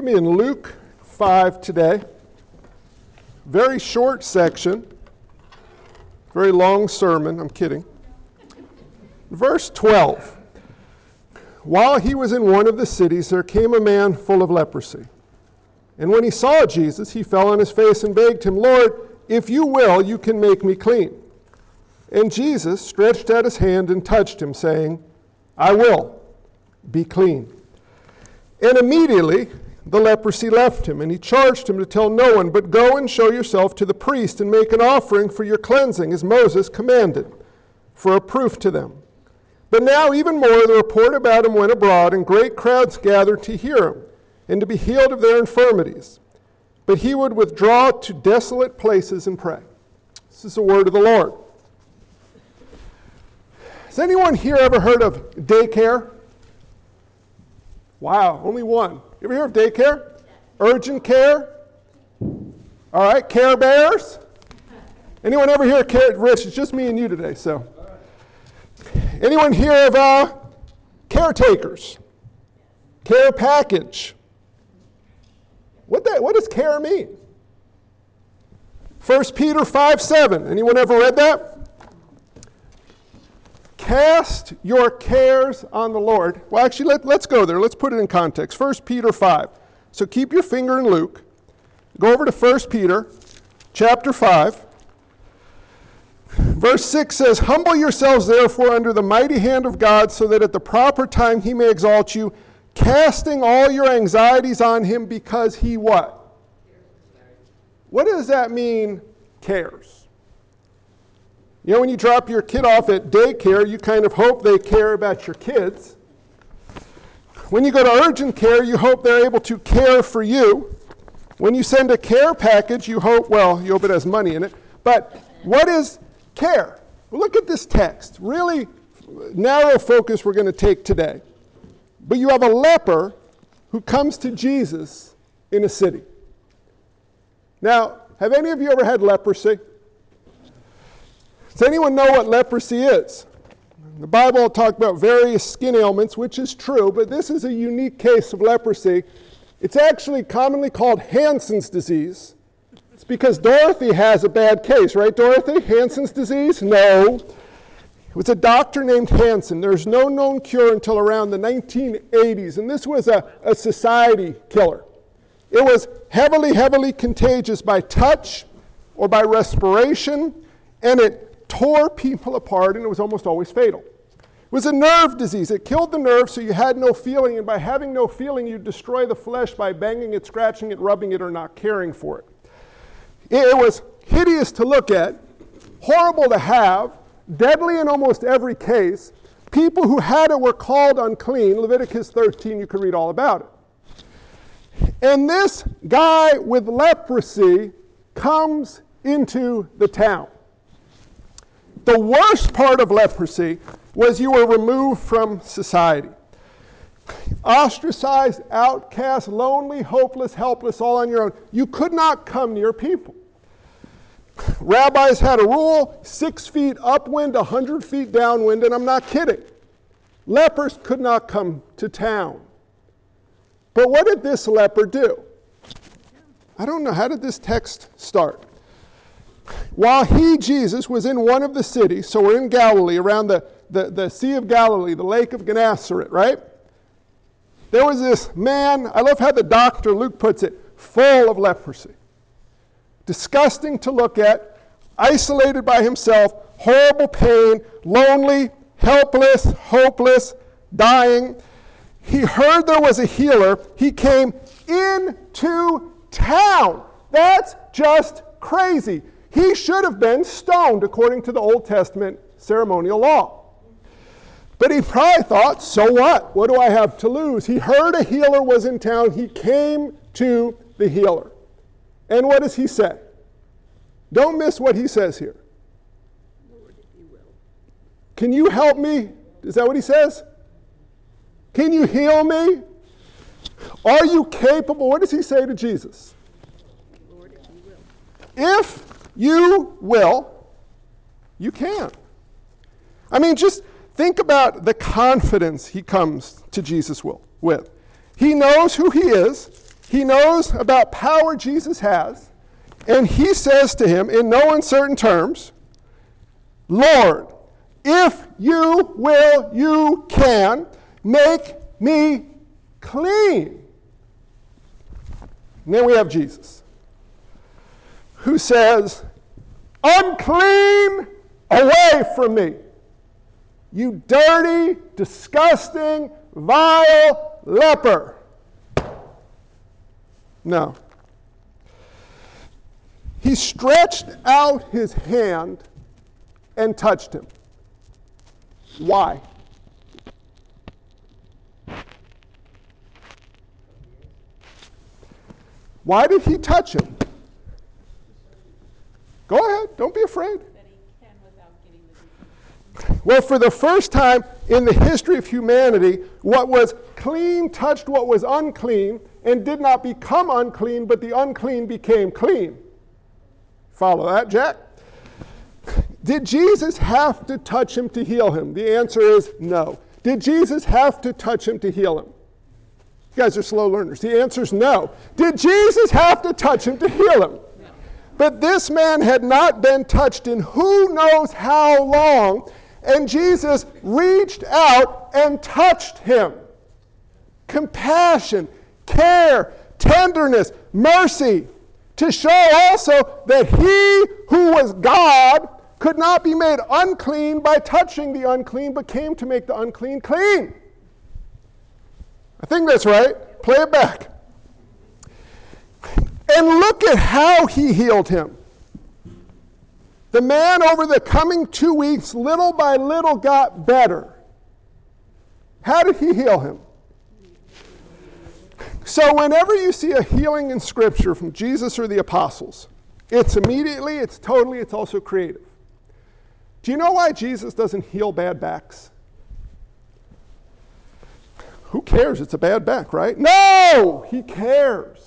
going to be in Luke 5 today. Very short section, very long sermon. I'm kidding. Verse 12. While he was in one of the cities, there came a man full of leprosy. And when he saw Jesus, he fell on his face and begged him, Lord, if you will, you can make me clean. And Jesus stretched out his hand and touched him, saying, I will, be clean. And immediately the leprosy left him, and he charged him to tell no one, but go and show yourself to the priest and make an offering for your cleansing, as Moses commanded, for a proof to them. But now, even more, the report about him went abroad, and great crowds gathered to hear him and to be healed of their infirmities. But he would withdraw to desolate places and pray. This is the word of the Lord. Has anyone here ever heard of daycare? Wow, only one. You ever hear of daycare? Urgent care? All right, care bears? Anyone ever hear of care? Rich, it's just me and you today, so. Anyone hear of uh, caretakers? Care package? What, that, what does care mean? 1 Peter 5 7. Anyone ever read that? Cast your cares on the Lord. Well, actually, let, let's go there. Let's put it in context. 1 Peter 5. So keep your finger in Luke. Go over to 1 Peter chapter 5. Verse 6 says, Humble yourselves therefore under the mighty hand of God, so that at the proper time he may exalt you, casting all your anxieties on him because he what? What does that mean, cares? You know, when you drop your kid off at daycare, you kind of hope they care about your kids. When you go to urgent care, you hope they're able to care for you. When you send a care package, you hope, well, you hope it has money in it. But what is care? Look at this text. Really narrow focus we're going to take today. But you have a leper who comes to Jesus in a city. Now, have any of you ever had leprosy? Does anyone know what leprosy is? The Bible will talk about various skin ailments, which is true, but this is a unique case of leprosy. It's actually commonly called Hansen's disease. It's because Dorothy has a bad case, right, Dorothy? Hansen's disease? No. It was a doctor named Hansen. There's no known cure until around the 1980s, and this was a, a society killer. It was heavily, heavily contagious by touch or by respiration, and it tore people apart, and it was almost always fatal. It was a nerve disease. It killed the nerve, so you had no feeling, and by having no feeling, you destroy the flesh by banging it, scratching it, rubbing it, or not caring for it. It was hideous to look at, horrible to have, deadly in almost every case. People who had it were called unclean. Leviticus 13, you can read all about it. And this guy with leprosy comes into the town. The worst part of leprosy was you were removed from society. Ostracized, outcast, lonely, hopeless, helpless, all on your own. You could not come near people. Rabbis had a rule six feet upwind, a hundred feet downwind, and I'm not kidding. Lepers could not come to town. But what did this leper do? I don't know. How did this text start? While he, Jesus, was in one of the cities, so we're in Galilee, around the, the, the Sea of Galilee, the Lake of Gennesaret, right? There was this man, I love how the doctor, Luke puts it, full of leprosy. Disgusting to look at, isolated by himself, horrible pain, lonely, helpless, hopeless, dying. He heard there was a healer. He came into town. That's just crazy. He should have been stoned according to the Old Testament ceremonial law. But he probably thought, so what? What do I have to lose? He heard a healer was in town. He came to the healer. And what does he say? Don't miss what he says here. Can you help me? Is that what he says? Can you heal me? Are you capable? What does he say to Jesus? Lord, if you will. You can. I mean, just think about the confidence he comes to Jesus will, with. He knows who he is, He knows about power Jesus has, and he says to him in no uncertain terms, Lord, if you will, you can make me clean. And then we have Jesus, who says, Unclean, away from me. You dirty, disgusting, vile leper. No. He stretched out his hand and touched him. Why? Why did he touch him? Go ahead, don't be afraid. Well, for the first time in the history of humanity, what was clean touched what was unclean and did not become unclean, but the unclean became clean. Follow that, Jack? Did Jesus have to touch him to heal him? The answer is no. Did Jesus have to touch him to heal him? You guys are slow learners. The answer is no. Did Jesus have to touch him to heal him? But this man had not been touched in who knows how long, and Jesus reached out and touched him. Compassion, care, tenderness, mercy, to show also that he who was God could not be made unclean by touching the unclean, but came to make the unclean clean. I think that's right. Play it back. And look at how he healed him. The man, over the coming two weeks, little by little got better. How did he heal him? So, whenever you see a healing in Scripture from Jesus or the apostles, it's immediately, it's totally, it's also creative. Do you know why Jesus doesn't heal bad backs? Who cares? It's a bad back, right? No! He cares.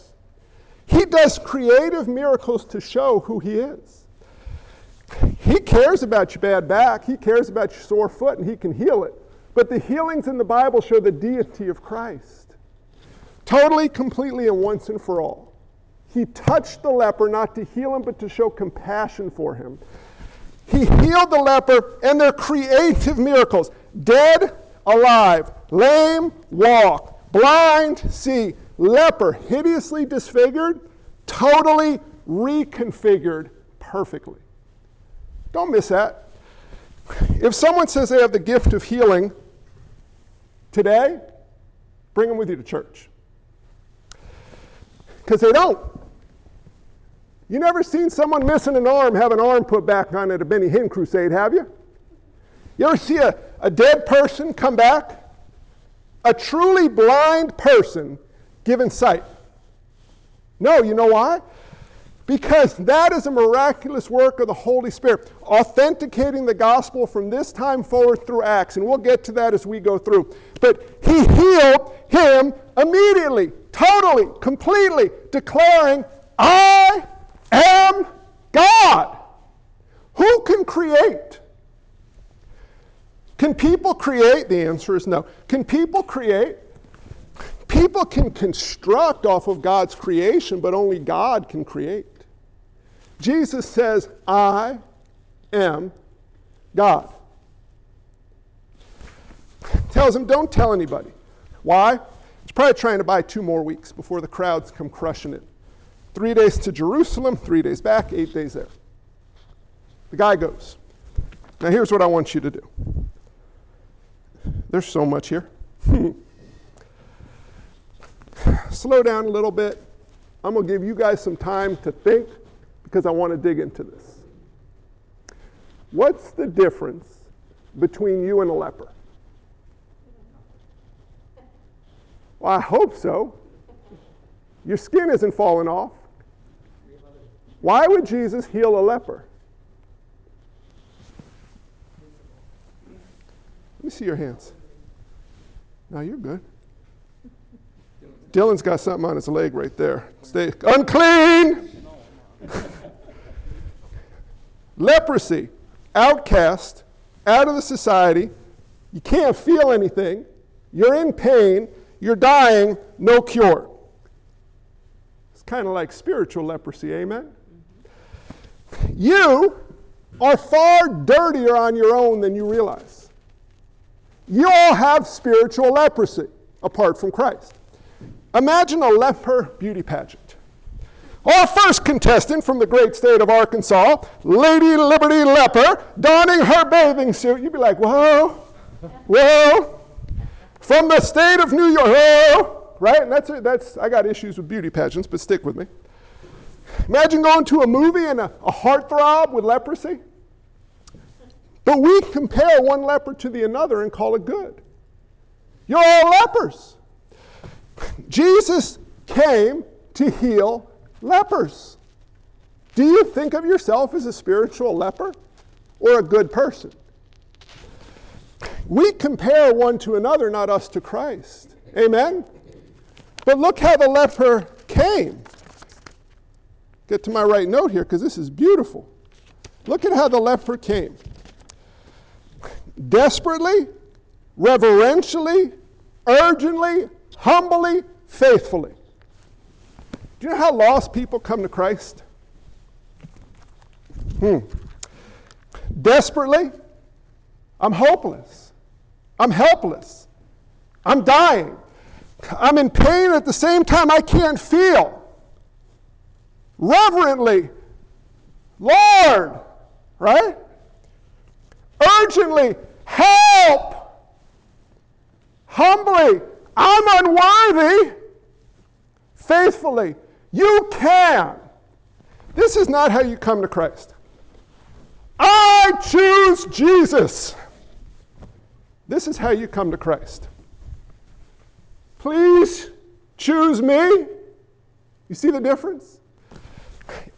He does creative miracles to show who he is. He cares about your bad back, he cares about your sore foot, and he can heal it. But the healings in the Bible show the deity of Christ. Totally, completely, and once and for all. He touched the leper not to heal him, but to show compassion for him. He healed the leper, and they're creative miracles. Dead, alive. Lame, walk. Blind, see. Leper, hideously disfigured, totally reconfigured perfectly. Don't miss that. If someone says they have the gift of healing today, bring them with you to church. Because they don't. You never seen someone missing an arm have an arm put back on at a Benny Hinn crusade, have you? You ever see a, a dead person come back? A truly blind person given sight. No, you know why? Because that is a miraculous work of the Holy Spirit, authenticating the gospel from this time forward through Acts. And we'll get to that as we go through. But he healed him immediately, totally, completely, declaring, I am God. Who can create? Can people create? The answer is no. Can people create? People can construct off of God's creation, but only God can create. Jesus says, I am God. Tells him, don't tell anybody. Why? He's probably trying to buy two more weeks before the crowds come crushing it. Three days to Jerusalem, three days back, eight days there. The guy goes. Now, here's what I want you to do. There's so much here. Slow down a little bit. I'm going to give you guys some time to think because I want to dig into this. What's the difference between you and a leper? Well, I hope so. Your skin isn't falling off. Why would Jesus heal a leper? Let me see your hands. Now you're good. Dylan's got something on his leg right there. Stay unclean. Leprosy, outcast, out of the society. You can't feel anything. You're in pain. You're dying. No cure. It's kind of like spiritual leprosy, amen? You are far dirtier on your own than you realize. You all have spiritual leprosy apart from Christ. Imagine a leper beauty pageant. Our first contestant from the great state of Arkansas, Lady Liberty Leper, donning her bathing suit. You'd be like, whoa, whoa. From the state of New York, whoa, right? And that's, it. that's, I got issues with beauty pageants, but stick with me. Imagine going to a movie and a, a heartthrob with leprosy. But we compare one leper to the another and call it good. You're all lepers. Jesus came to heal lepers. Do you think of yourself as a spiritual leper or a good person? We compare one to another, not us to Christ. Amen? But look how the leper came. Get to my right note here because this is beautiful. Look at how the leper came. Desperately, reverentially, urgently, humbly, faithfully. Do you know how lost people come to Christ? Hmm. Desperately, I'm hopeless. I'm helpless. I'm dying. I'm in pain at the same time I can't feel. Reverently, Lord, right? Urgently, help. Humbly, I'm unworthy. Faithfully, you can. This is not how you come to Christ. I choose Jesus. This is how you come to Christ. Please choose me. You see the difference?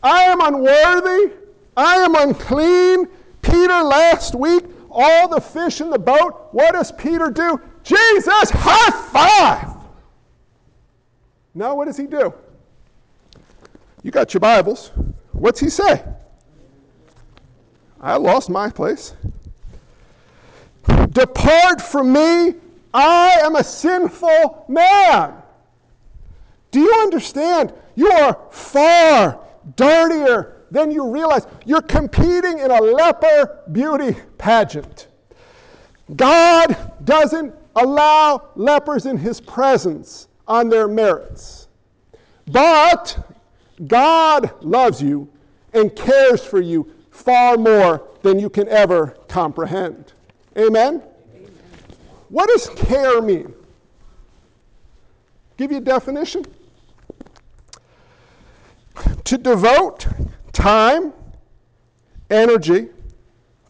I am unworthy. I am unclean. Peter last week, all the fish in the boat, what does Peter do? Jesus, high five! Now, what does he do? You got your Bibles. What's he say? I lost my place. Depart from me, I am a sinful man. Do you understand? You are far dirtier than you realize. You're competing in a leper beauty pageant. God doesn't allow lepers in his presence on their merits. But God loves you and cares for you far more than you can ever comprehend. Amen? Amen. What does care mean? Give you a definition. To devote time, energy,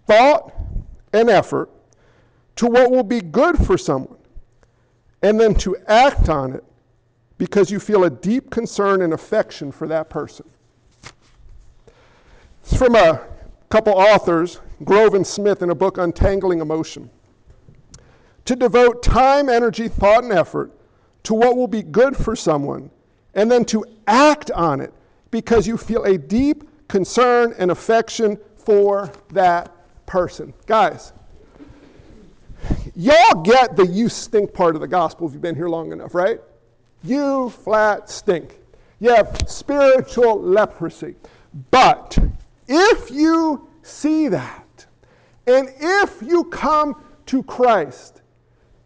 thought, and effort to what will be good for someone, and then to act on it because you feel a deep concern and affection for that person. It's from a couple authors, Grove and Smith, in a book Untangling Emotion. To devote time, energy, thought, and effort to what will be good for someone, and then to act on it because you feel a deep concern and affection for that person. Guys, y'all get the you stink part of the gospel if you've been here long enough, right? You flat stink. You have spiritual leprosy. But if you see that, and if you come to Christ,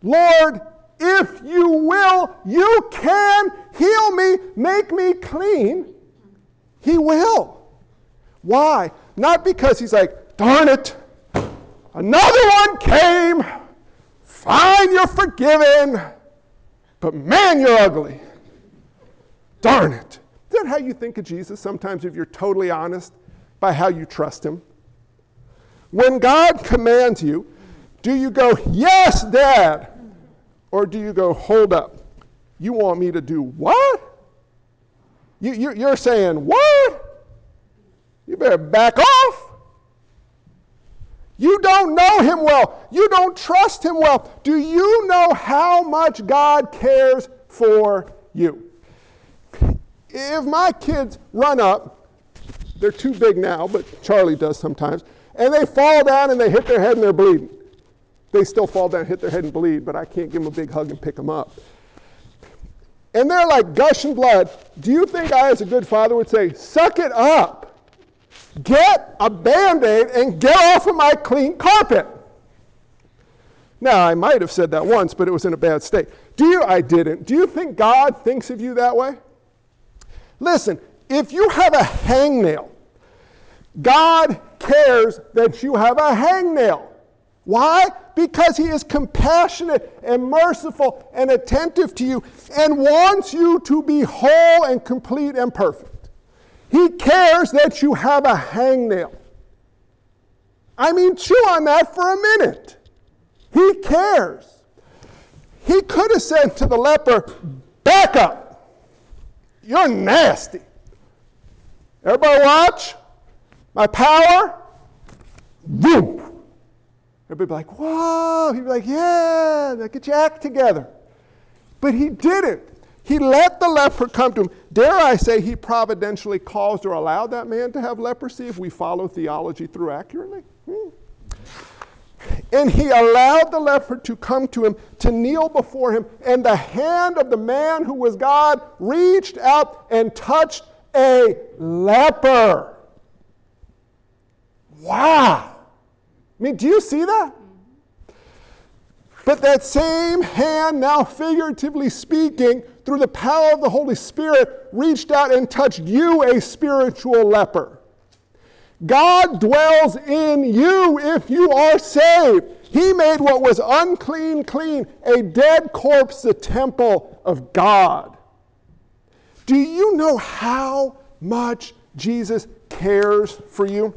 Lord, if you will, you can heal me, make me clean. He will. Why? Not because he's like, darn it, another one came. Fine, you're forgiven. But man, you're ugly. Darn it. Is that how you think of Jesus sometimes if you're totally honest by how you trust him? When God commands you, do you go, Yes, Dad? Or do you go, Hold up. You want me to do what? You, you, you're saying, What? You better back off. You don't know him well. You don't trust him well. Do you know how much God cares for you? If my kids run up, they're too big now, but Charlie does sometimes, and they fall down and they hit their head and they're bleeding. They still fall down, hit their head and bleed, but I can't give them a big hug and pick them up. and they're like gushing blood, do you think I, as a good father, would say, Suck it up? Get a band aid and get off of my clean carpet? Now, I might have said that once, but it was in a bad state. Do you? I didn't. Do you think God thinks of you that way? Listen, if you have a hangnail, God cares that you have a hangnail. Why? Because He is compassionate and merciful and attentive to you and wants you to be whole and complete and perfect. He cares that you have a hangnail. I mean, chew on that for a minute. He cares. He could have said to the leper, Back up. You're nasty. Everybody watch. My power. Boom. Everybody be like, whoa. He'd be like, yeah, get your act together. But he didn't. He let the leper come to him. Dare I say he providentially caused or allowed that man to have leprosy if we follow theology through accurately? Hmm. And he allowed the leper to come to him, to kneel before him, and the hand of the man who was God reached out and touched a leper. Wow. I mean, do you see that? But that same hand, now figuratively speaking, through the power of the Holy Spirit, reached out and touched you, a spiritual leper. God dwells in you if you are saved. He made what was unclean clean, a dead corpse, the temple of God. Do you know how much Jesus cares for you?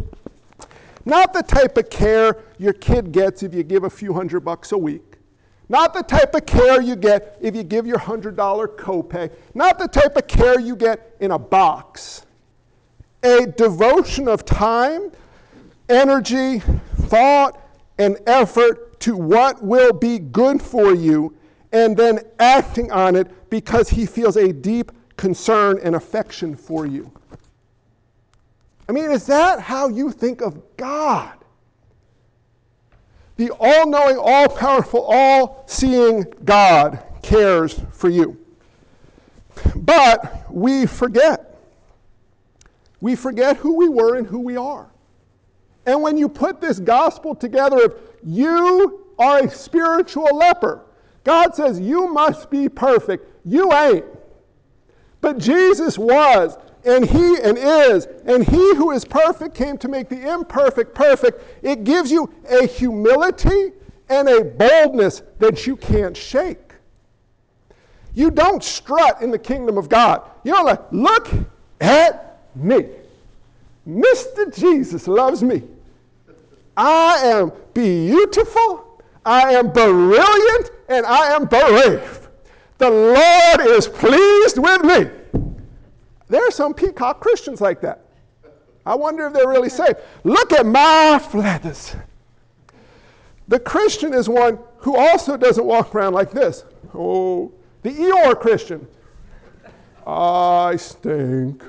Not the type of care your kid gets if you give a few hundred bucks a week. Not the type of care you get if you give your $100 copay. Not the type of care you get in a box a devotion of time, energy, thought, and effort to what will be good for you, and then acting on it because he feels a deep concern and affection for you. I mean, is that how you think of God? The all knowing, all powerful, all seeing God cares for you. But we forget we forget who we were and who we are. And when you put this gospel together of you are a spiritual leper, God says you must be perfect. You ain't. But Jesus was, and he and is, and he who is perfect came to make the imperfect perfect. It gives you a humility and a boldness that you can't shake. You don't strut in the kingdom of God. You don't like, look at me. Mr. Jesus loves me. I am beautiful, I am brilliant, and I am brave. The Lord is pleased with me. There are some peacock Christians like that. I wonder if they're really saved. Look at my feathers. The Christian is one who also doesn't walk around like this. Oh, the Eeyore Christian. I stink.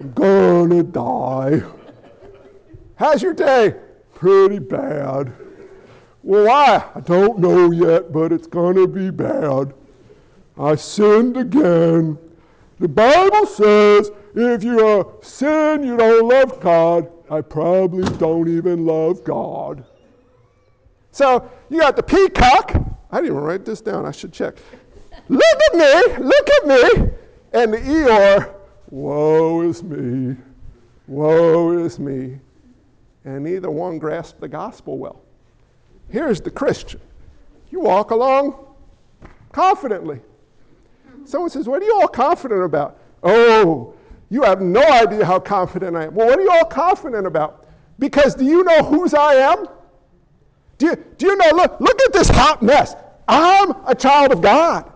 I'm gonna die. How's your day? Pretty bad. Well, why? I don't know yet, but it's gonna be bad. I sinned again. The Bible says if you uh, sin, you don't love God. I probably don't even love God. So you got the peacock. I didn't even write this down. I should check. Look at me. Look at me. And the Eeyore Woe is me, woe is me. And neither one grasped the gospel well. Here's the Christian you walk along confidently. Someone says, What are you all confident about? Oh, you have no idea how confident I am. Well, what are you all confident about? Because do you know whose I am? Do you, do you know, look, look at this hot mess. I'm a child of God.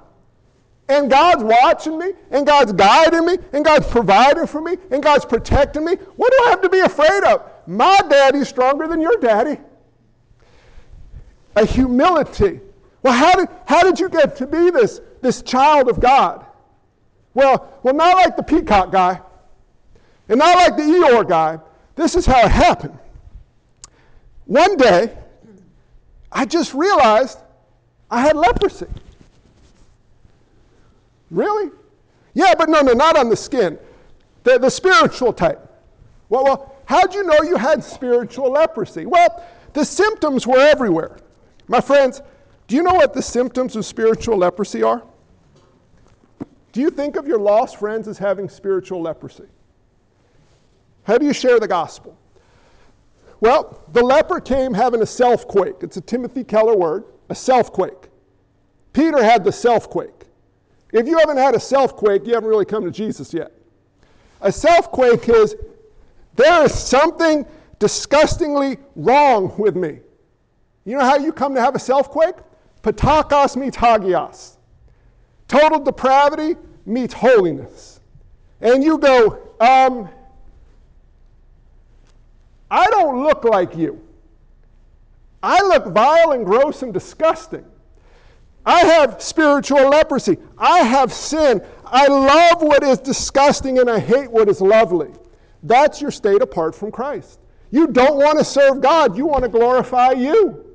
And God's watching me, and God's guiding me, and God's providing for me, and God's protecting me. What do I have to be afraid of? My daddy's stronger than your daddy. A humility. Well, how did, how did you get to be this, this child of God? Well, well, not like the peacock guy, and not like the Eeyore guy. This is how it happened. One day, I just realized I had leprosy. Really? Yeah, but no, no, not on the skin. The, the spiritual type. Well, well, how'd you know you had spiritual leprosy? Well, the symptoms were everywhere. My friends, do you know what the symptoms of spiritual leprosy are? Do you think of your lost friends as having spiritual leprosy? How do you share the gospel? Well, the leper came having a self quake. It's a Timothy Keller word, a self quake. Peter had the self quake. If you haven't had a self quake, you haven't really come to Jesus yet. A self quake is there is something disgustingly wrong with me. You know how you come to have a self quake? Patakos meets. Total depravity meets holiness. And you go, um, I don't look like you. I look vile and gross and disgusting. I have spiritual leprosy. I have sin. I love what is disgusting and I hate what is lovely. That's your state apart from Christ. You don't want to serve God, you want to glorify you.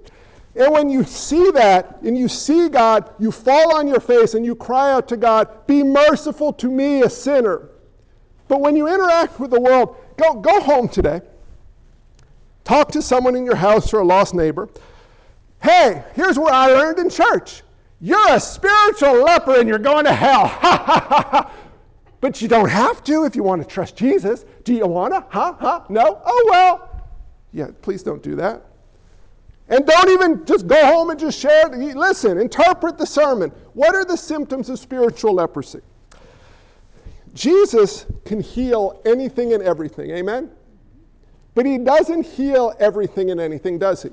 And when you see that and you see God, you fall on your face and you cry out to God, Be merciful to me, a sinner. But when you interact with the world, go, go home today. Talk to someone in your house or a lost neighbor. Hey, here's what I learned in church. You're a spiritual leper and you're going to hell. Ha ha ha ha. but you don't have to if you want to trust Jesus. Do you want to? Huh? Huh? No? Oh, well. Yeah, please don't do that. And don't even just go home and just share. Listen, interpret the sermon. What are the symptoms of spiritual leprosy? Jesus can heal anything and everything. Amen? But he doesn't heal everything and anything, does he?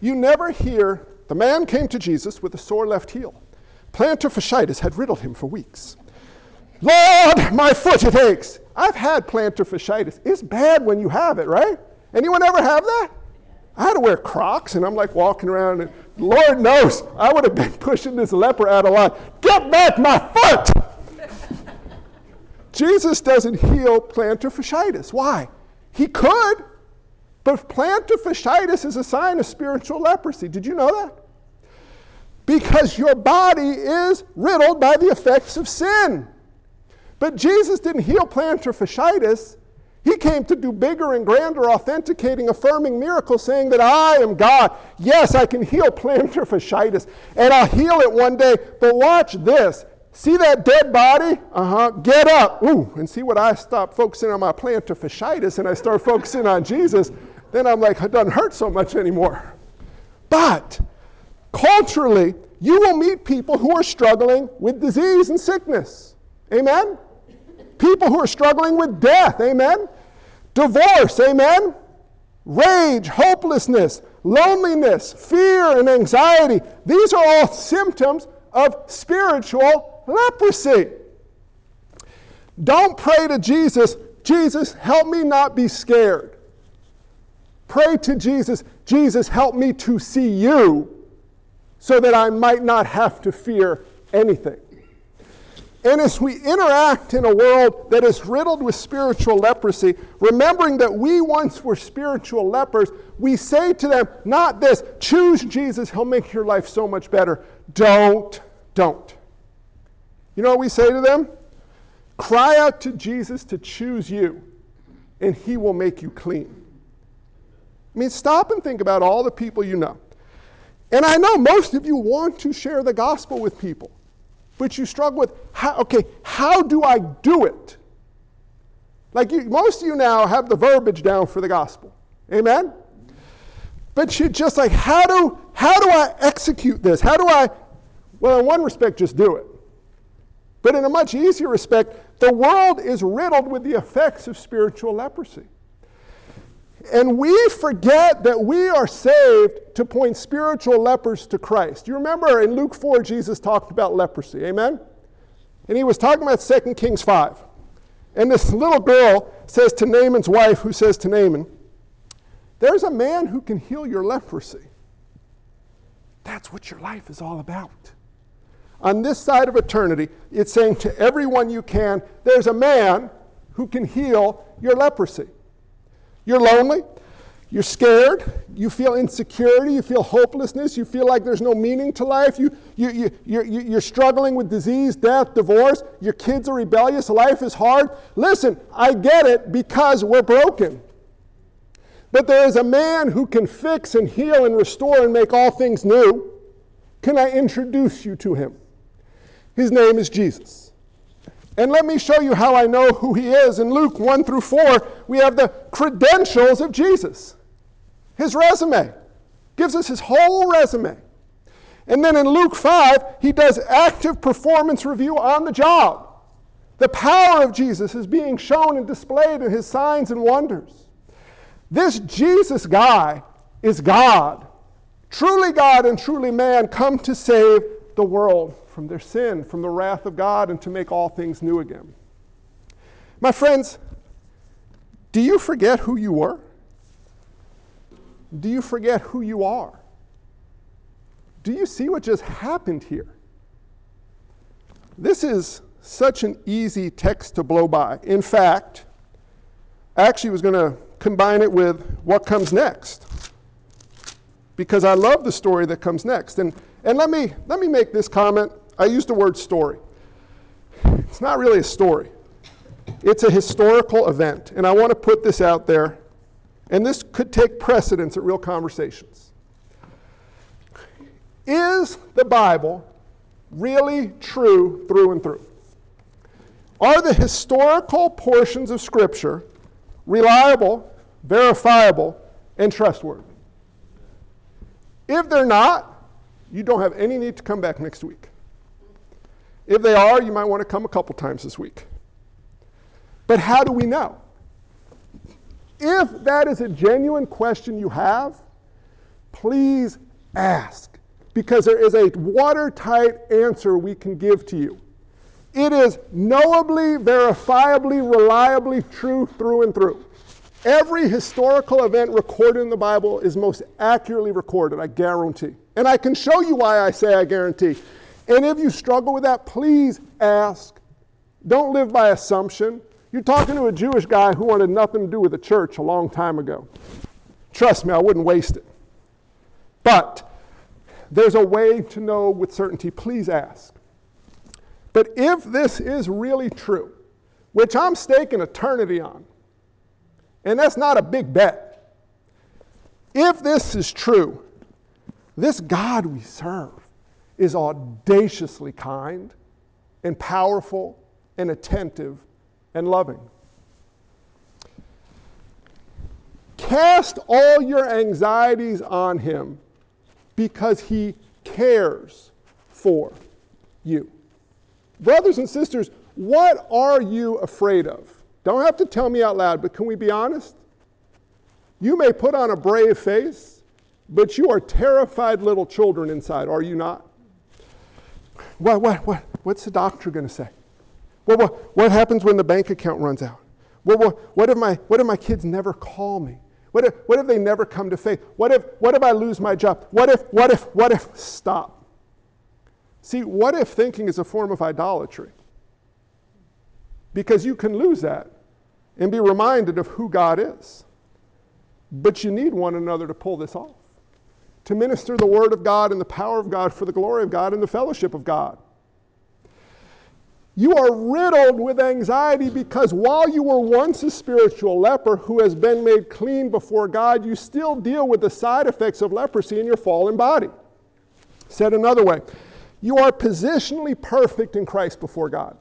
You never hear the man came to Jesus with a sore left heel. Plantar fasciitis had riddled him for weeks. Lord, my foot it aches. I've had plantar fasciitis. It's bad when you have it, right? Anyone ever have that? I had to wear Crocs, and I'm like walking around, and Lord knows I would have been pushing this leper out of line. Get back my foot! Jesus doesn't heal plantar fasciitis. Why? He could, but plantar fasciitis is a sign of spiritual leprosy. Did you know that? Because your body is riddled by the effects of sin. But Jesus didn't heal plantar fasciitis. He came to do bigger and grander, authenticating, affirming miracles, saying that I am God. Yes, I can heal plantar fasciitis, and I'll heal it one day. But watch this. See that dead body? Uh huh. Get up. Ooh, and see what I stop focusing on my plantar fasciitis and I start focusing on Jesus then I'm like, it doesn't hurt so much anymore. But culturally, you will meet people who are struggling with disease and sickness. Amen? People who are struggling with death. Amen? Divorce. Amen? Rage, hopelessness, loneliness, fear, and anxiety. These are all symptoms of spiritual leprosy. Don't pray to Jesus, Jesus, help me not be scared. Pray to Jesus, Jesus, help me to see you so that I might not have to fear anything. And as we interact in a world that is riddled with spiritual leprosy, remembering that we once were spiritual lepers, we say to them, not this, choose Jesus, he'll make your life so much better. Don't, don't. You know what we say to them? Cry out to Jesus to choose you, and he will make you clean. I mean, stop and think about all the people you know. And I know most of you want to share the gospel with people, but you struggle with, how, okay, how do I do it? Like you, most of you now have the verbiage down for the gospel. Amen? But you're just like, how do, how do I execute this? How do I, well, in one respect, just do it. But in a much easier respect, the world is riddled with the effects of spiritual leprosy. And we forget that we are saved to point spiritual lepers to Christ. You remember in Luke 4, Jesus talked about leprosy. Amen? And he was talking about 2 Kings 5. And this little girl says to Naaman's wife, who says to Naaman, There's a man who can heal your leprosy. That's what your life is all about. On this side of eternity, it's saying to everyone you can, There's a man who can heal your leprosy. You're lonely. You're scared. You feel insecurity. You feel hopelessness. You feel like there's no meaning to life. You, you, you, you're, you're struggling with disease, death, divorce. Your kids are rebellious. Life is hard. Listen, I get it because we're broken. But there is a man who can fix and heal and restore and make all things new. Can I introduce you to him? His name is Jesus. And let me show you how I know who he is. In Luke 1 through 4, we have the credentials of Jesus his resume, gives us his whole resume. And then in Luke 5, he does active performance review on the job. The power of Jesus is being shown and displayed in his signs and wonders. This Jesus guy is God, truly God and truly man, come to save the world from their sin, from the wrath of God, and to make all things new again. My friends, do you forget who you were? do you forget who you are? Do you see what just happened here? This is such an easy text to blow by. In fact, I actually was going to combine it with what comes next because I love the story that comes next. And, and let, me, let me make this comment. I used the word story. It's not really a story, it's a historical event. And I want to put this out there and this could take precedence at real conversations. Is the Bible really true through and through? Are the historical portions of Scripture reliable, verifiable, and trustworthy? If they're not, you don't have any need to come back next week. If they are, you might want to come a couple times this week. But how do we know? If that is a genuine question you have, please ask because there is a watertight answer we can give to you. It is knowably, verifiably, reliably true through and through. Every historical event recorded in the Bible is most accurately recorded, I guarantee. And I can show you why I say I guarantee. And if you struggle with that, please ask. Don't live by assumption. You're talking to a Jewish guy who wanted nothing to do with the church a long time ago. Trust me, I wouldn't waste it. But there's a way to know with certainty. Please ask. But if this is really true, which I'm staking eternity on, and that's not a big bet, if this is true, this God we serve is audaciously kind and powerful and attentive and loving. Cast all your anxieties on him because he cares for you. Brothers and sisters, what are you afraid of? Don't have to tell me out loud, but can we be honest? You may put on a brave face, but you are terrified little children inside, are you not? What, what, what, what's the doctor going to say? Well, what, what happens when the bank account runs out? Well, what, what, if my, what if my kids never call me? What if, what if they never come to faith? What if, what if I lose my job? What if, what if, what if? Stop. See, what if thinking is a form of idolatry? Because you can lose that and be reminded of who God is. But you need one another to pull this off, to minister the word of God and the power of God for the glory of God and the fellowship of God. You are riddled with anxiety because while you were once a spiritual leper who has been made clean before God, you still deal with the side effects of leprosy in your fallen body. Said another way, you are positionally perfect in Christ before God,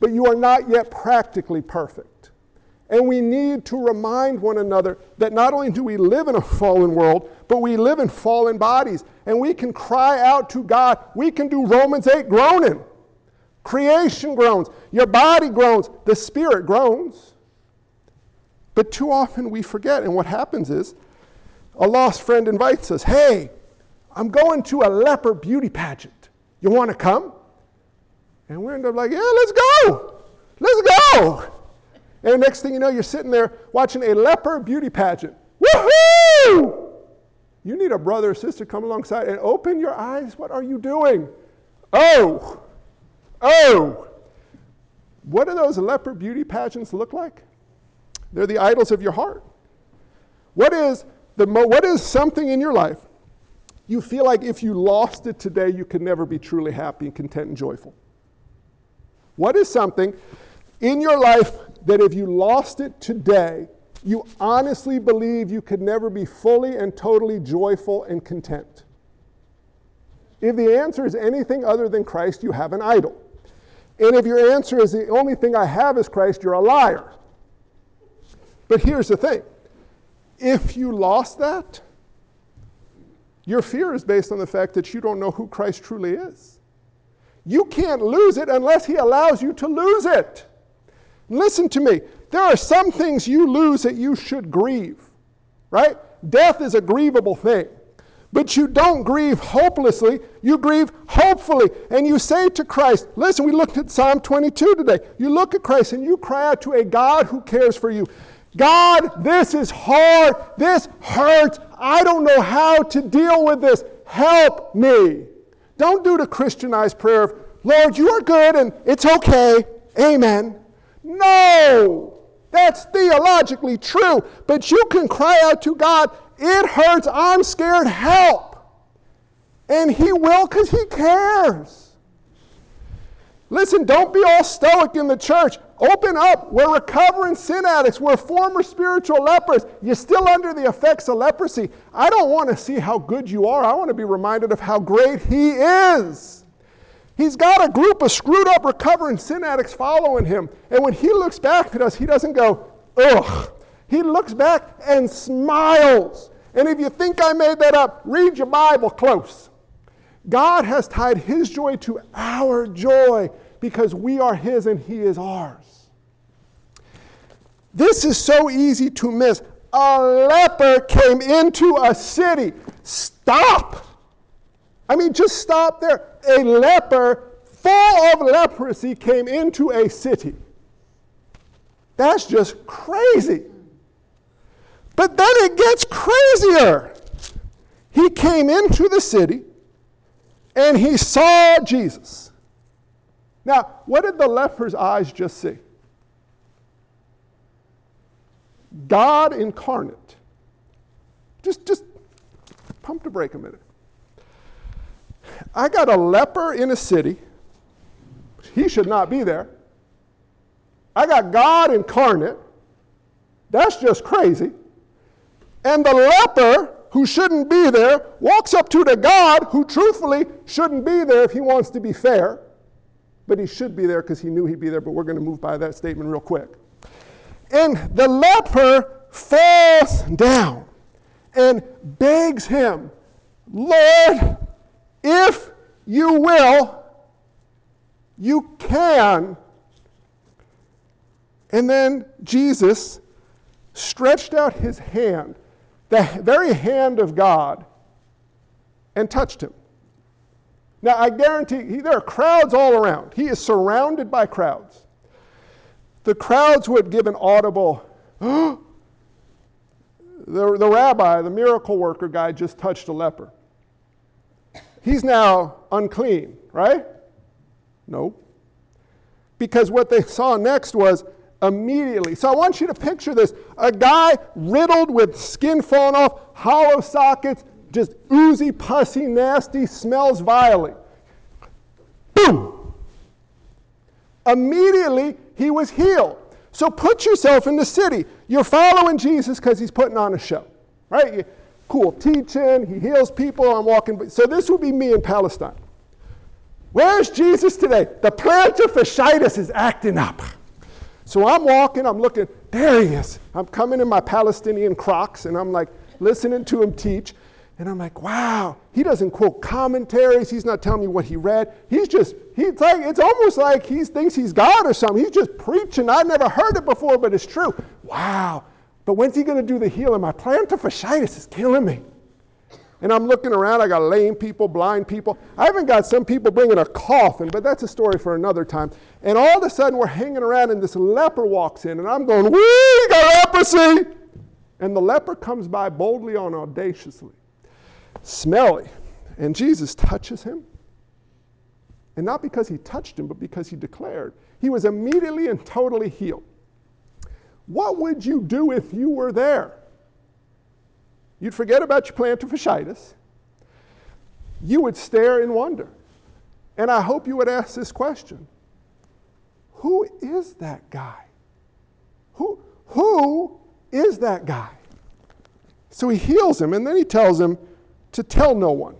but you are not yet practically perfect. And we need to remind one another that not only do we live in a fallen world, but we live in fallen bodies. And we can cry out to God. We can do Romans 8 groaning. Creation groans, your body groans, the spirit groans. But too often we forget, and what happens is a lost friend invites us, Hey, I'm going to a leper beauty pageant. You want to come? And we end up like, Yeah, let's go. Let's go. And next thing you know, you're sitting there watching a leper beauty pageant. Woohoo! You need a brother or sister come alongside and open your eyes. What are you doing? Oh, Oh, what do those leper beauty pageants look like? They're the idols of your heart. What is the mo- what is something in your life you feel like if you lost it today, you could never be truly happy and content and joyful? What is something in your life that if you lost it today, you honestly believe you could never be fully and totally joyful and content? If the answer is anything other than Christ, you have an idol. And if your answer is the only thing I have is Christ, you're a liar. But here's the thing if you lost that, your fear is based on the fact that you don't know who Christ truly is. You can't lose it unless He allows you to lose it. Listen to me. There are some things you lose that you should grieve, right? Death is a grievable thing. But you don't grieve hopelessly, you grieve hopefully. And you say to Christ, listen, we looked at Psalm 22 today. You look at Christ and you cry out to a God who cares for you. God, this is hard. This hurts. I don't know how to deal with this. Help me. Don't do the Christianized prayer of, Lord, you are good and it's okay. Amen. No, that's theologically true. But you can cry out to God, it hurts, I'm scared, help. And He will because He cares. Listen, don't be all stoic in the church. Open up. We're recovering sin addicts. We're former spiritual lepers. You're still under the effects of leprosy. I don't want to see how good you are. I want to be reminded of how great He is. He's got a group of screwed up, recovering sin addicts following him. And when he looks back at us, he doesn't go, ugh. He looks back and smiles. And if you think I made that up, read your Bible close. God has tied his joy to our joy because we are his and he is ours. This is so easy to miss. A leper came into a city. Stop. I mean, just stop there. A leper full of leprosy came into a city. That's just crazy. But then it gets crazier. He came into the city and he saw Jesus. Now, what did the leper's eyes just see? God incarnate. Just, just pump the brake a minute. I got a leper in a city. He should not be there. I got God incarnate. That's just crazy. And the leper, who shouldn't be there, walks up to the God who truthfully shouldn't be there if he wants to be fair. But he should be there because he knew he'd be there, but we're going to move by that statement real quick. And the leper falls down and begs him, Lord, if you will, you can. And then Jesus stretched out his hand, the very hand of God, and touched him. Now, I guarantee he, there are crowds all around. He is surrounded by crowds. The crowds would give an audible, the, the rabbi, the miracle worker guy, just touched a leper. He's now unclean, right? No. Because what they saw next was immediately. So I want you to picture this a guy riddled with skin falling off, hollow sockets, just oozy, pussy, nasty, smells vilely. Boom! Immediately, he was healed. So put yourself in the city. You're following Jesus because he's putting on a show, right? Cool teaching, he heals people, I'm walking. So this would be me in Palestine. Where's Jesus today? The plantar fasciitis is acting up. So I'm walking, I'm looking, there he is. I'm coming in my Palestinian crocs, and I'm like listening to him teach. And I'm like, wow, he doesn't quote commentaries. He's not telling me what he read. He's just, he's like, it's almost like he thinks he's God or something. He's just preaching. I've never heard it before, but it's true. Wow. But when's he going to do the healing? My plantar fasciitis is killing me. And I'm looking around. I got lame people, blind people. I even got some people bringing a coffin, but that's a story for another time. And all of a sudden, we're hanging around, and this leper walks in, and I'm going, Woo, you got leprosy. And the leper comes by boldly and audaciously smelly. And Jesus touches him. And not because he touched him, but because he declared. He was immediately and totally healed. What would you do if you were there? You'd forget about your plantar fasciitis. You would stare in wonder. And I hope you would ask this question Who is that guy? Who, who is that guy? So he heals him, and then he tells him to tell no one.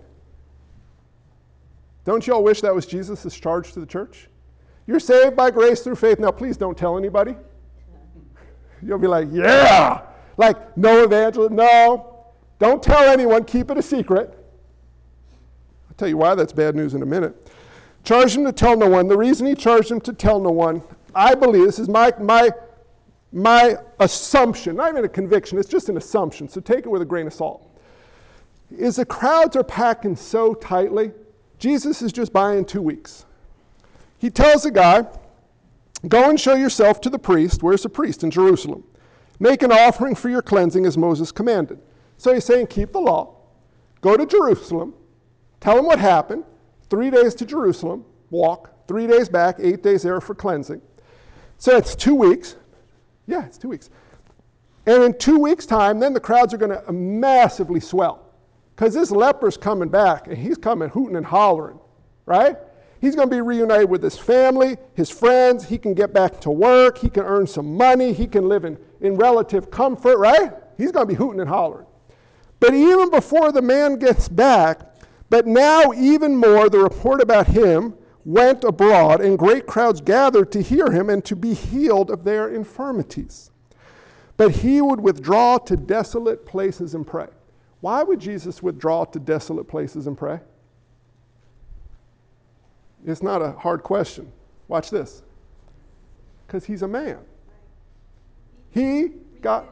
Don't you all wish that was Jesus' charge to the church? You're saved by grace through faith. Now, please don't tell anybody. You'll be like, yeah. Like, no evangelism. No. Don't tell anyone. Keep it a secret. I'll tell you why that's bad news in a minute. Charge him to tell no one. The reason he charged him to tell no one, I believe, this is my, my, my assumption, not even a conviction, it's just an assumption, so take it with a grain of salt, is the crowds are packing so tightly, Jesus is just buying two weeks. He tells the guy, Go and show yourself to the priest. Where's the priest? In Jerusalem. Make an offering for your cleansing as Moses commanded. So he's saying, Keep the law. Go to Jerusalem. Tell him what happened. Three days to Jerusalem, walk. Three days back, eight days there for cleansing. So it's two weeks. Yeah, it's two weeks. And in two weeks' time, then the crowds are going to massively swell. Because this leper's coming back, and he's coming hooting and hollering, right? He's going to be reunited with his family, his friends. He can get back to work. He can earn some money. He can live in, in relative comfort, right? He's going to be hooting and hollering. But even before the man gets back, but now even more, the report about him went abroad, and great crowds gathered to hear him and to be healed of their infirmities. But he would withdraw to desolate places and pray. Why would Jesus withdraw to desolate places and pray? It's not a hard question. Watch this. Because he's a man. He got,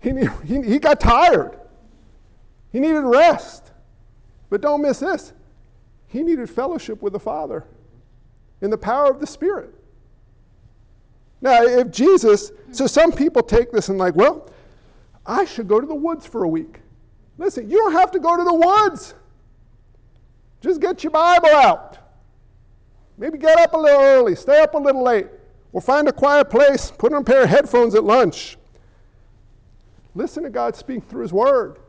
he, he, he got tired. He needed rest. But don't miss this. He needed fellowship with the Father in the power of the Spirit. Now, if Jesus, so some people take this and like, well, I should go to the woods for a week. Listen, you don't have to go to the woods. Just get your Bible out. Maybe get up a little early, stay up a little late, or find a quiet place, put on a pair of headphones at lunch. Listen to God speak through His Word.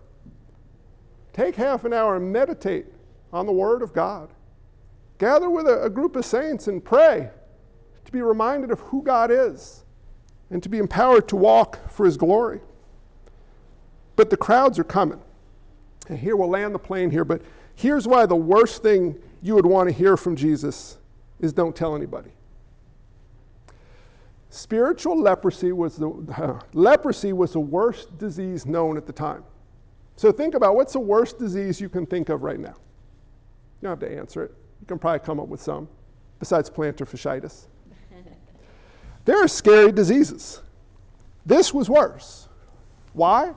Take half an hour and meditate on the Word of God. Gather with a, a group of saints and pray to be reminded of who God is and to be empowered to walk for His glory. But the crowds are coming. And here we'll land the plane here, but here's why the worst thing you would want to hear from Jesus is don't tell anybody. Spiritual leprosy was the uh, leprosy was the worst disease known at the time. So think about what's the worst disease you can think of right now. You don't have to answer it. You can probably come up with some, besides plantar fasciitis. there are scary diseases. This was worse. Why?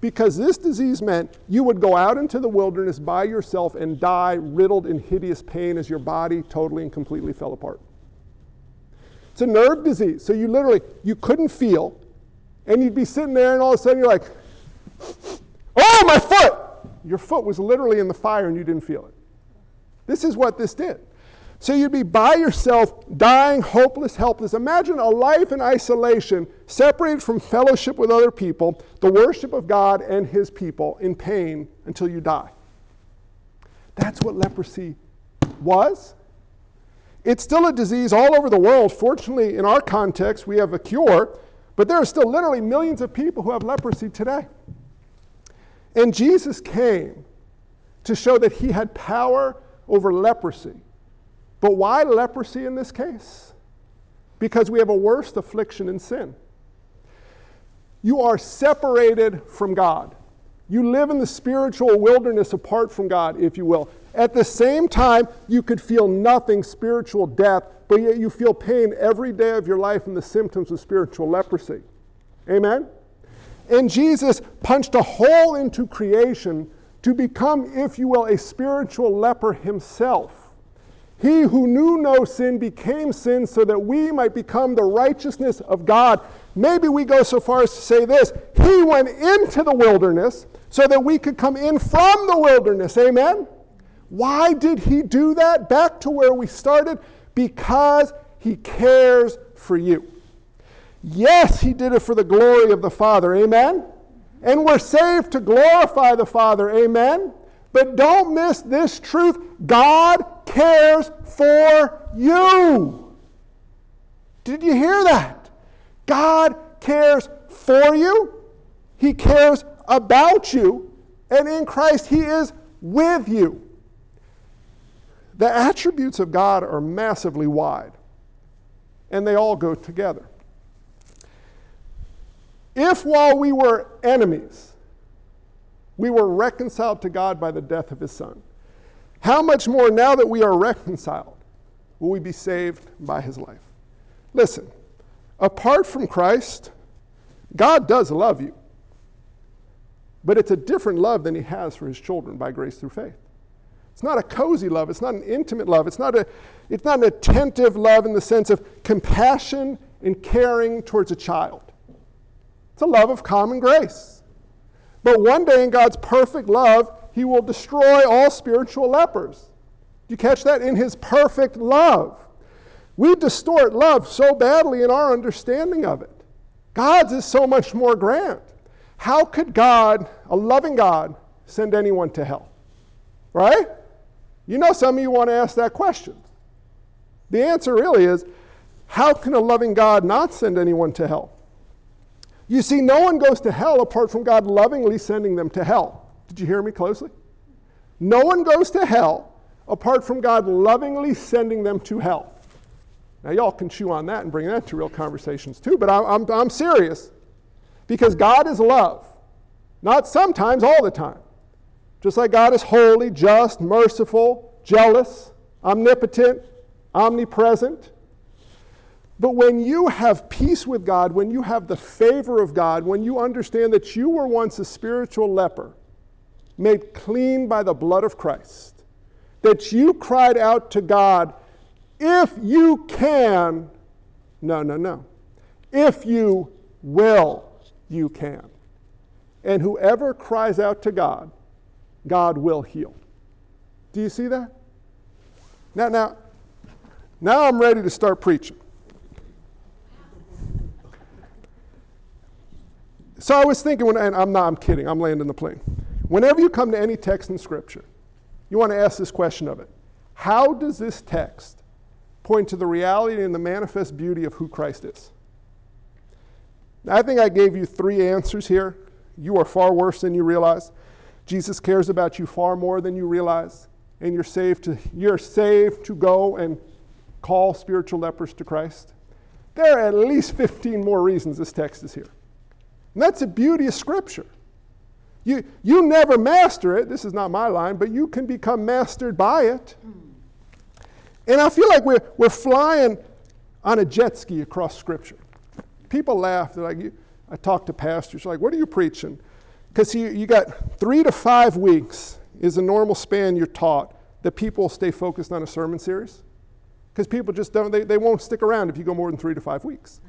Because this disease meant you would go out into the wilderness by yourself and die riddled in hideous pain as your body totally and completely fell apart. It's a nerve disease. So you literally, you couldn't feel, and you'd be sitting there and all of a sudden you're like, oh, my foot! Your foot was literally in the fire and you didn't feel it. This is what this did. So you'd be by yourself, dying, hopeless, helpless. Imagine a life in isolation, separated from fellowship with other people, the worship of God and His people, in pain until you die. That's what leprosy was. It's still a disease all over the world. Fortunately, in our context, we have a cure, but there are still literally millions of people who have leprosy today. And Jesus came to show that He had power over leprosy but why leprosy in this case? Because we have a worse affliction in sin. You are separated from God. You live in the spiritual wilderness apart from God, if you will. At the same time, you could feel nothing spiritual death, but yet you feel pain every day of your life and the symptoms of spiritual leprosy. Amen? And Jesus punched a hole into creation to become, if you will, a spiritual leper himself. He who knew no sin became sin so that we might become the righteousness of God. Maybe we go so far as to say this He went into the wilderness so that we could come in from the wilderness. Amen? Why did He do that? Back to where we started. Because He cares for you. Yes, He did it for the glory of the Father. Amen? And we're saved to glorify the Father. Amen? But don't miss this truth God cares for you. Did you hear that? God cares for you, He cares about you, and in Christ, He is with you. The attributes of God are massively wide, and they all go together. If while we were enemies, we were reconciled to God by the death of his Son, how much more now that we are reconciled will we be saved by his life? Listen, apart from Christ, God does love you. But it's a different love than he has for his children by grace through faith. It's not a cozy love, it's not an intimate love, it's not, a, it's not an attentive love in the sense of compassion and caring towards a child. It's a love of common grace. But one day in God's perfect love, he will destroy all spiritual lepers. Do you catch that? In his perfect love. We distort love so badly in our understanding of it. God's is so much more grand. How could God, a loving God, send anyone to hell? Right? You know, some of you want to ask that question. The answer really is how can a loving God not send anyone to hell? You see, no one goes to hell apart from God lovingly sending them to hell. Did you hear me closely? No one goes to hell apart from God lovingly sending them to hell. Now, y'all can chew on that and bring that to real conversations too, but I'm, I'm, I'm serious. Because God is love. Not sometimes, all the time. Just like God is holy, just, merciful, jealous, omnipotent, omnipresent. But when you have peace with God, when you have the favor of God, when you understand that you were once a spiritual leper, made clean by the blood of Christ, that you cried out to God, if you can, no, no, no, if you will, you can. And whoever cries out to God, God will heal. Do you see that? Now, now, now I'm ready to start preaching. So I was thinking, when, and I'm not, I'm kidding, I'm landing the plane. Whenever you come to any text in Scripture, you want to ask this question of it How does this text point to the reality and the manifest beauty of who Christ is? Now, I think I gave you three answers here. You are far worse than you realize. Jesus cares about you far more than you realize, and you're saved to, you're saved to go and call spiritual lepers to Christ. There are at least 15 more reasons this text is here. And that's the beauty of Scripture. You, you never master it. This is not my line, but you can become mastered by it. And I feel like we're, we're flying on a jet ski across Scripture. People laugh. They're like, I talk to pastors, like, what are you preaching? Because you, you got three to five weeks is a normal span you're taught that people stay focused on a sermon series. Because people just don't, they, they won't stick around if you go more than three to five weeks.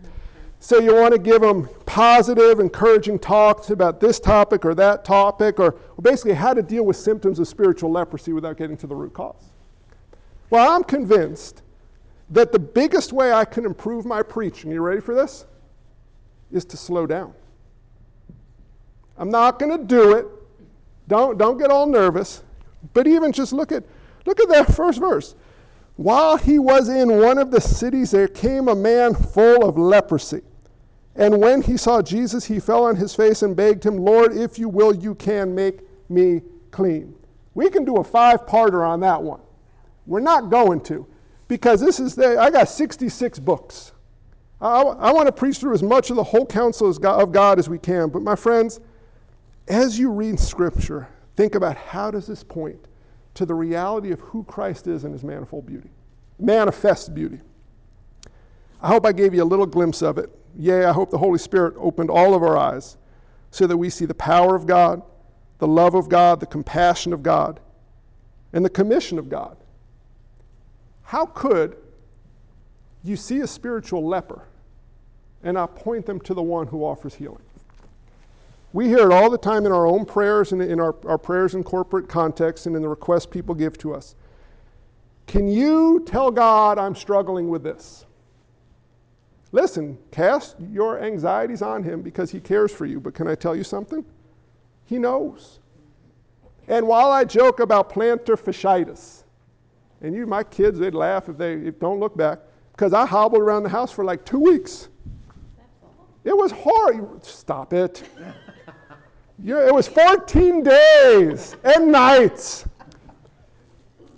So you want to give them positive, encouraging talks about this topic or that topic, or, basically how to deal with symptoms of spiritual leprosy without getting to the root cause. Well, I'm convinced that the biggest way I can improve my preaching, you ready for this? Is to slow down. I'm not going to do it. Don't, don't get all nervous. But even just look at, look at that first verse. While he was in one of the cities, there came a man full of leprosy. And when he saw Jesus, he fell on his face and begged him, Lord, if you will, you can make me clean. We can do a five parter on that one. We're not going to, because this is the, I got 66 books. I, I want to preach through as much of the whole counsel of God as we can. But my friends, as you read Scripture, think about how does this point to the reality of who Christ is and his manifold beauty, manifest beauty. I hope I gave you a little glimpse of it Yea, I hope the Holy Spirit opened all of our eyes so that we see the power of God, the love of God, the compassion of God, and the commission of God. How could you see a spiritual leper and not point them to the one who offers healing? We hear it all the time in our own prayers and in our, our prayers in corporate context and in the requests people give to us. Can you tell God I'm struggling with this? Listen, cast your anxieties on him because he cares for you. But can I tell you something? He knows. And while I joke about plantar fasciitis, and you, my kids, they'd laugh if they if, don't look back, because I hobbled around the house for like two weeks. It was hard. Stop it. yeah, it was 14 days and nights.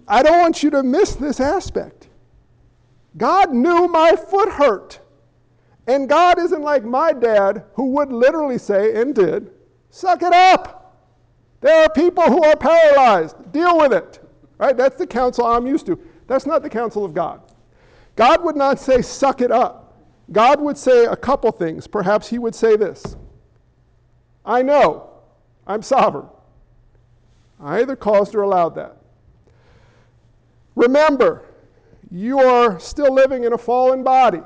I don't want you to miss this aspect. God knew my foot hurt. And God isn't like my dad, who would literally say, and did, suck it up. There are people who are paralyzed. Deal with it. Right? That's the counsel I'm used to. That's not the counsel of God. God would not say, suck it up. God would say a couple things. Perhaps He would say this I know I'm sovereign. I either caused or allowed that. Remember, you are still living in a fallen body.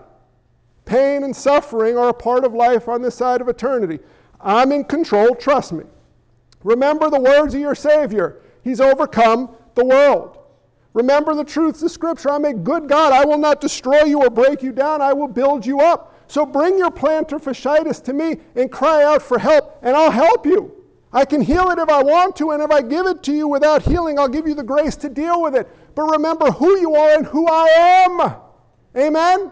Pain and suffering are a part of life on this side of eternity. I'm in control, trust me. Remember the words of your Savior. He's overcome the world. Remember the truths of Scripture. I'm a good God. I will not destroy you or break you down. I will build you up. So bring your plantar fasciitis to me and cry out for help, and I'll help you. I can heal it if I want to, and if I give it to you without healing, I'll give you the grace to deal with it. But remember who you are and who I am. Amen?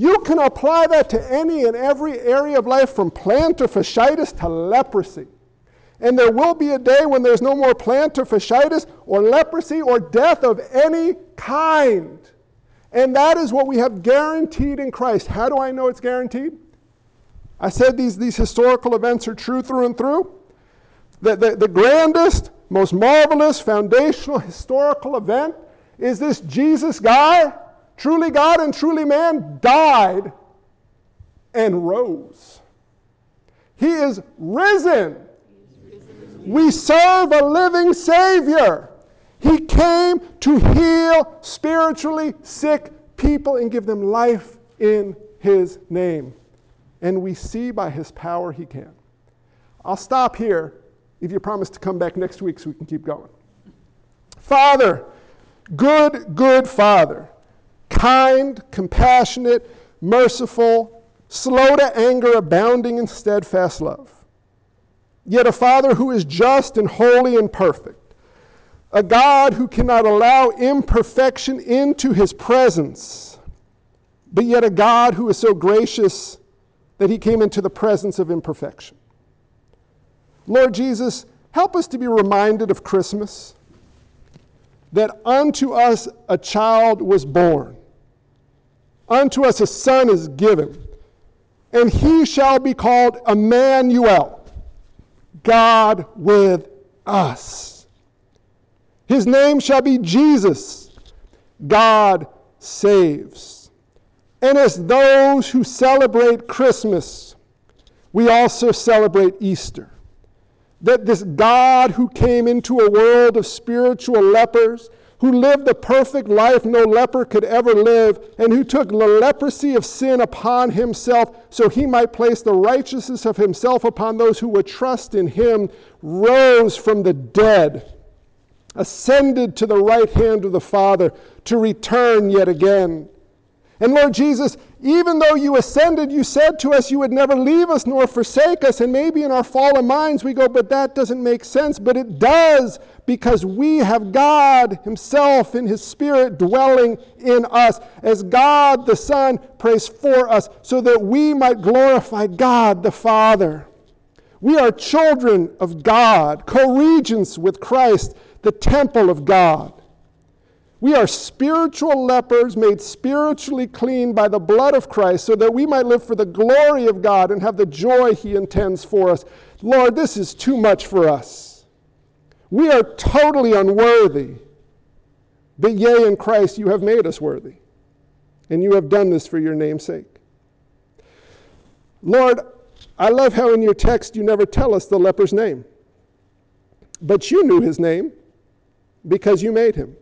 You can apply that to any and every area of life from plantar fasciitis to leprosy. And there will be a day when there's no more plantar fasciitis or leprosy or death of any kind. And that is what we have guaranteed in Christ. How do I know it's guaranteed? I said these, these historical events are true through and through. The, the, the grandest, most marvelous, foundational, historical event is this Jesus guy, truly God and truly man, died and rose. He is risen. We serve a living Savior. He came to heal spiritually sick people and give them life in His name. And we see by His power He can. I'll stop here if you promise to come back next week so we can keep going. Father, good, good Father, kind, compassionate, merciful, slow to anger, abounding in steadfast love. Yet a Father who is just and holy and perfect a God who cannot allow imperfection into his presence, but yet a God who is so gracious that he came into the presence of imperfection. Lord Jesus, help us to be reminded of Christmas that unto us a child was born, unto us a son is given, and he shall be called Emmanuel, God with us. His name shall be Jesus. God saves. And as those who celebrate Christmas, we also celebrate Easter. That this God who came into a world of spiritual lepers, who lived the perfect life no leper could ever live, and who took the leprosy of sin upon himself so he might place the righteousness of himself upon those who would trust in him, rose from the dead ascended to the right hand of the Father to return yet again. And Lord Jesus, even though you ascended, you said to us you would never leave us nor forsake us. And maybe in our fallen minds we go, but that doesn't make sense. But it does because we have God Himself in His Spirit dwelling in us. As God the Son prays for us so that we might glorify God the Father. We are children of God, co regents with Christ the temple of God. We are spiritual lepers made spiritually clean by the blood of Christ so that we might live for the glory of God and have the joy He intends for us. Lord, this is too much for us. We are totally unworthy. But yea, in Christ, you have made us worthy. And you have done this for your name's sake. Lord, I love how in your text you never tell us the leper's name. But you knew his name because you made him.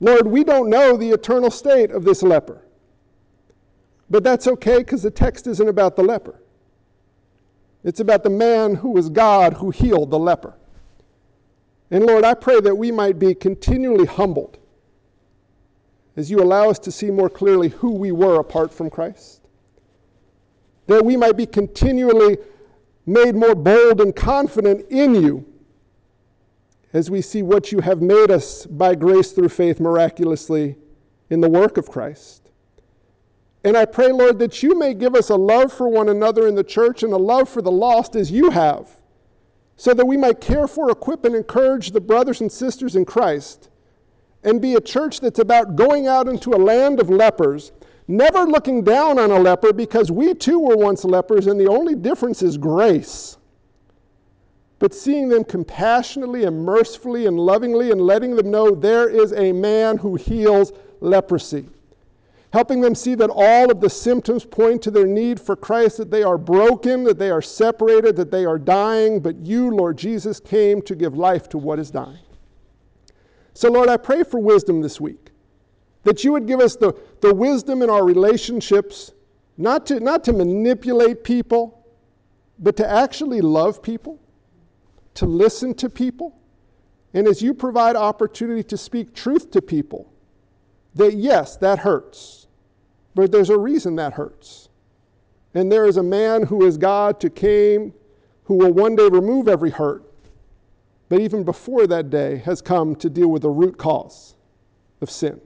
Lord, we don't know the eternal state of this leper. But that's okay because the text isn't about the leper. It's about the man who was God who healed the leper. And Lord, I pray that we might be continually humbled as you allow us to see more clearly who we were apart from Christ. That we might be continually made more bold and confident in you as we see what you have made us by grace through faith miraculously in the work of Christ. And I pray, Lord, that you may give us a love for one another in the church and a love for the lost as you have, so that we might care for, equip, and encourage the brothers and sisters in Christ and be a church that's about going out into a land of lepers, never looking down on a leper because we too were once lepers, and the only difference is grace. But seeing them compassionately and mercifully and lovingly and letting them know there is a man who heals leprosy helping them see that all of the symptoms point to their need for Christ, that they are broken, that they are separated, that they are dying, but you, Lord Jesus, came to give life to what is dying. So, Lord, I pray for wisdom this week, that you would give us the, the wisdom in our relationships, not to, not to manipulate people, but to actually love people, to listen to people, and as you provide opportunity to speak truth to people, that yes, that hurts. But there's a reason that hurts. And there is a man who is God to came who will one day remove every hurt. But even before that day has come to deal with the root cause of sin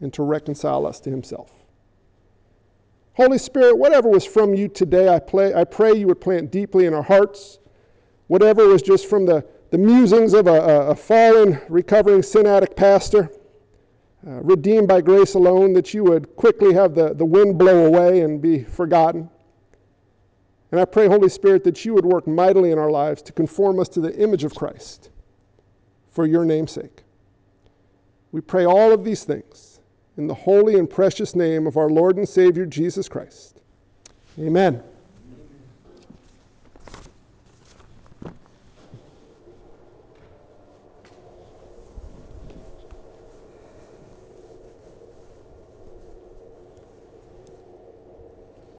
and to reconcile us to himself. Holy Spirit, whatever was from you today, I, play, I pray you would plant deeply in our hearts. Whatever was just from the, the musings of a, a, fallen, recovering sin addict pastor, uh, redeemed by grace alone, that you would quickly have the, the wind blow away and be forgotten. And I pray, Holy Spirit, that you would work mightily in our lives to conform us to the image of Christ for your name's sake. We pray all of these things in the holy and precious name of our Lord and Savior Jesus Christ. Amen.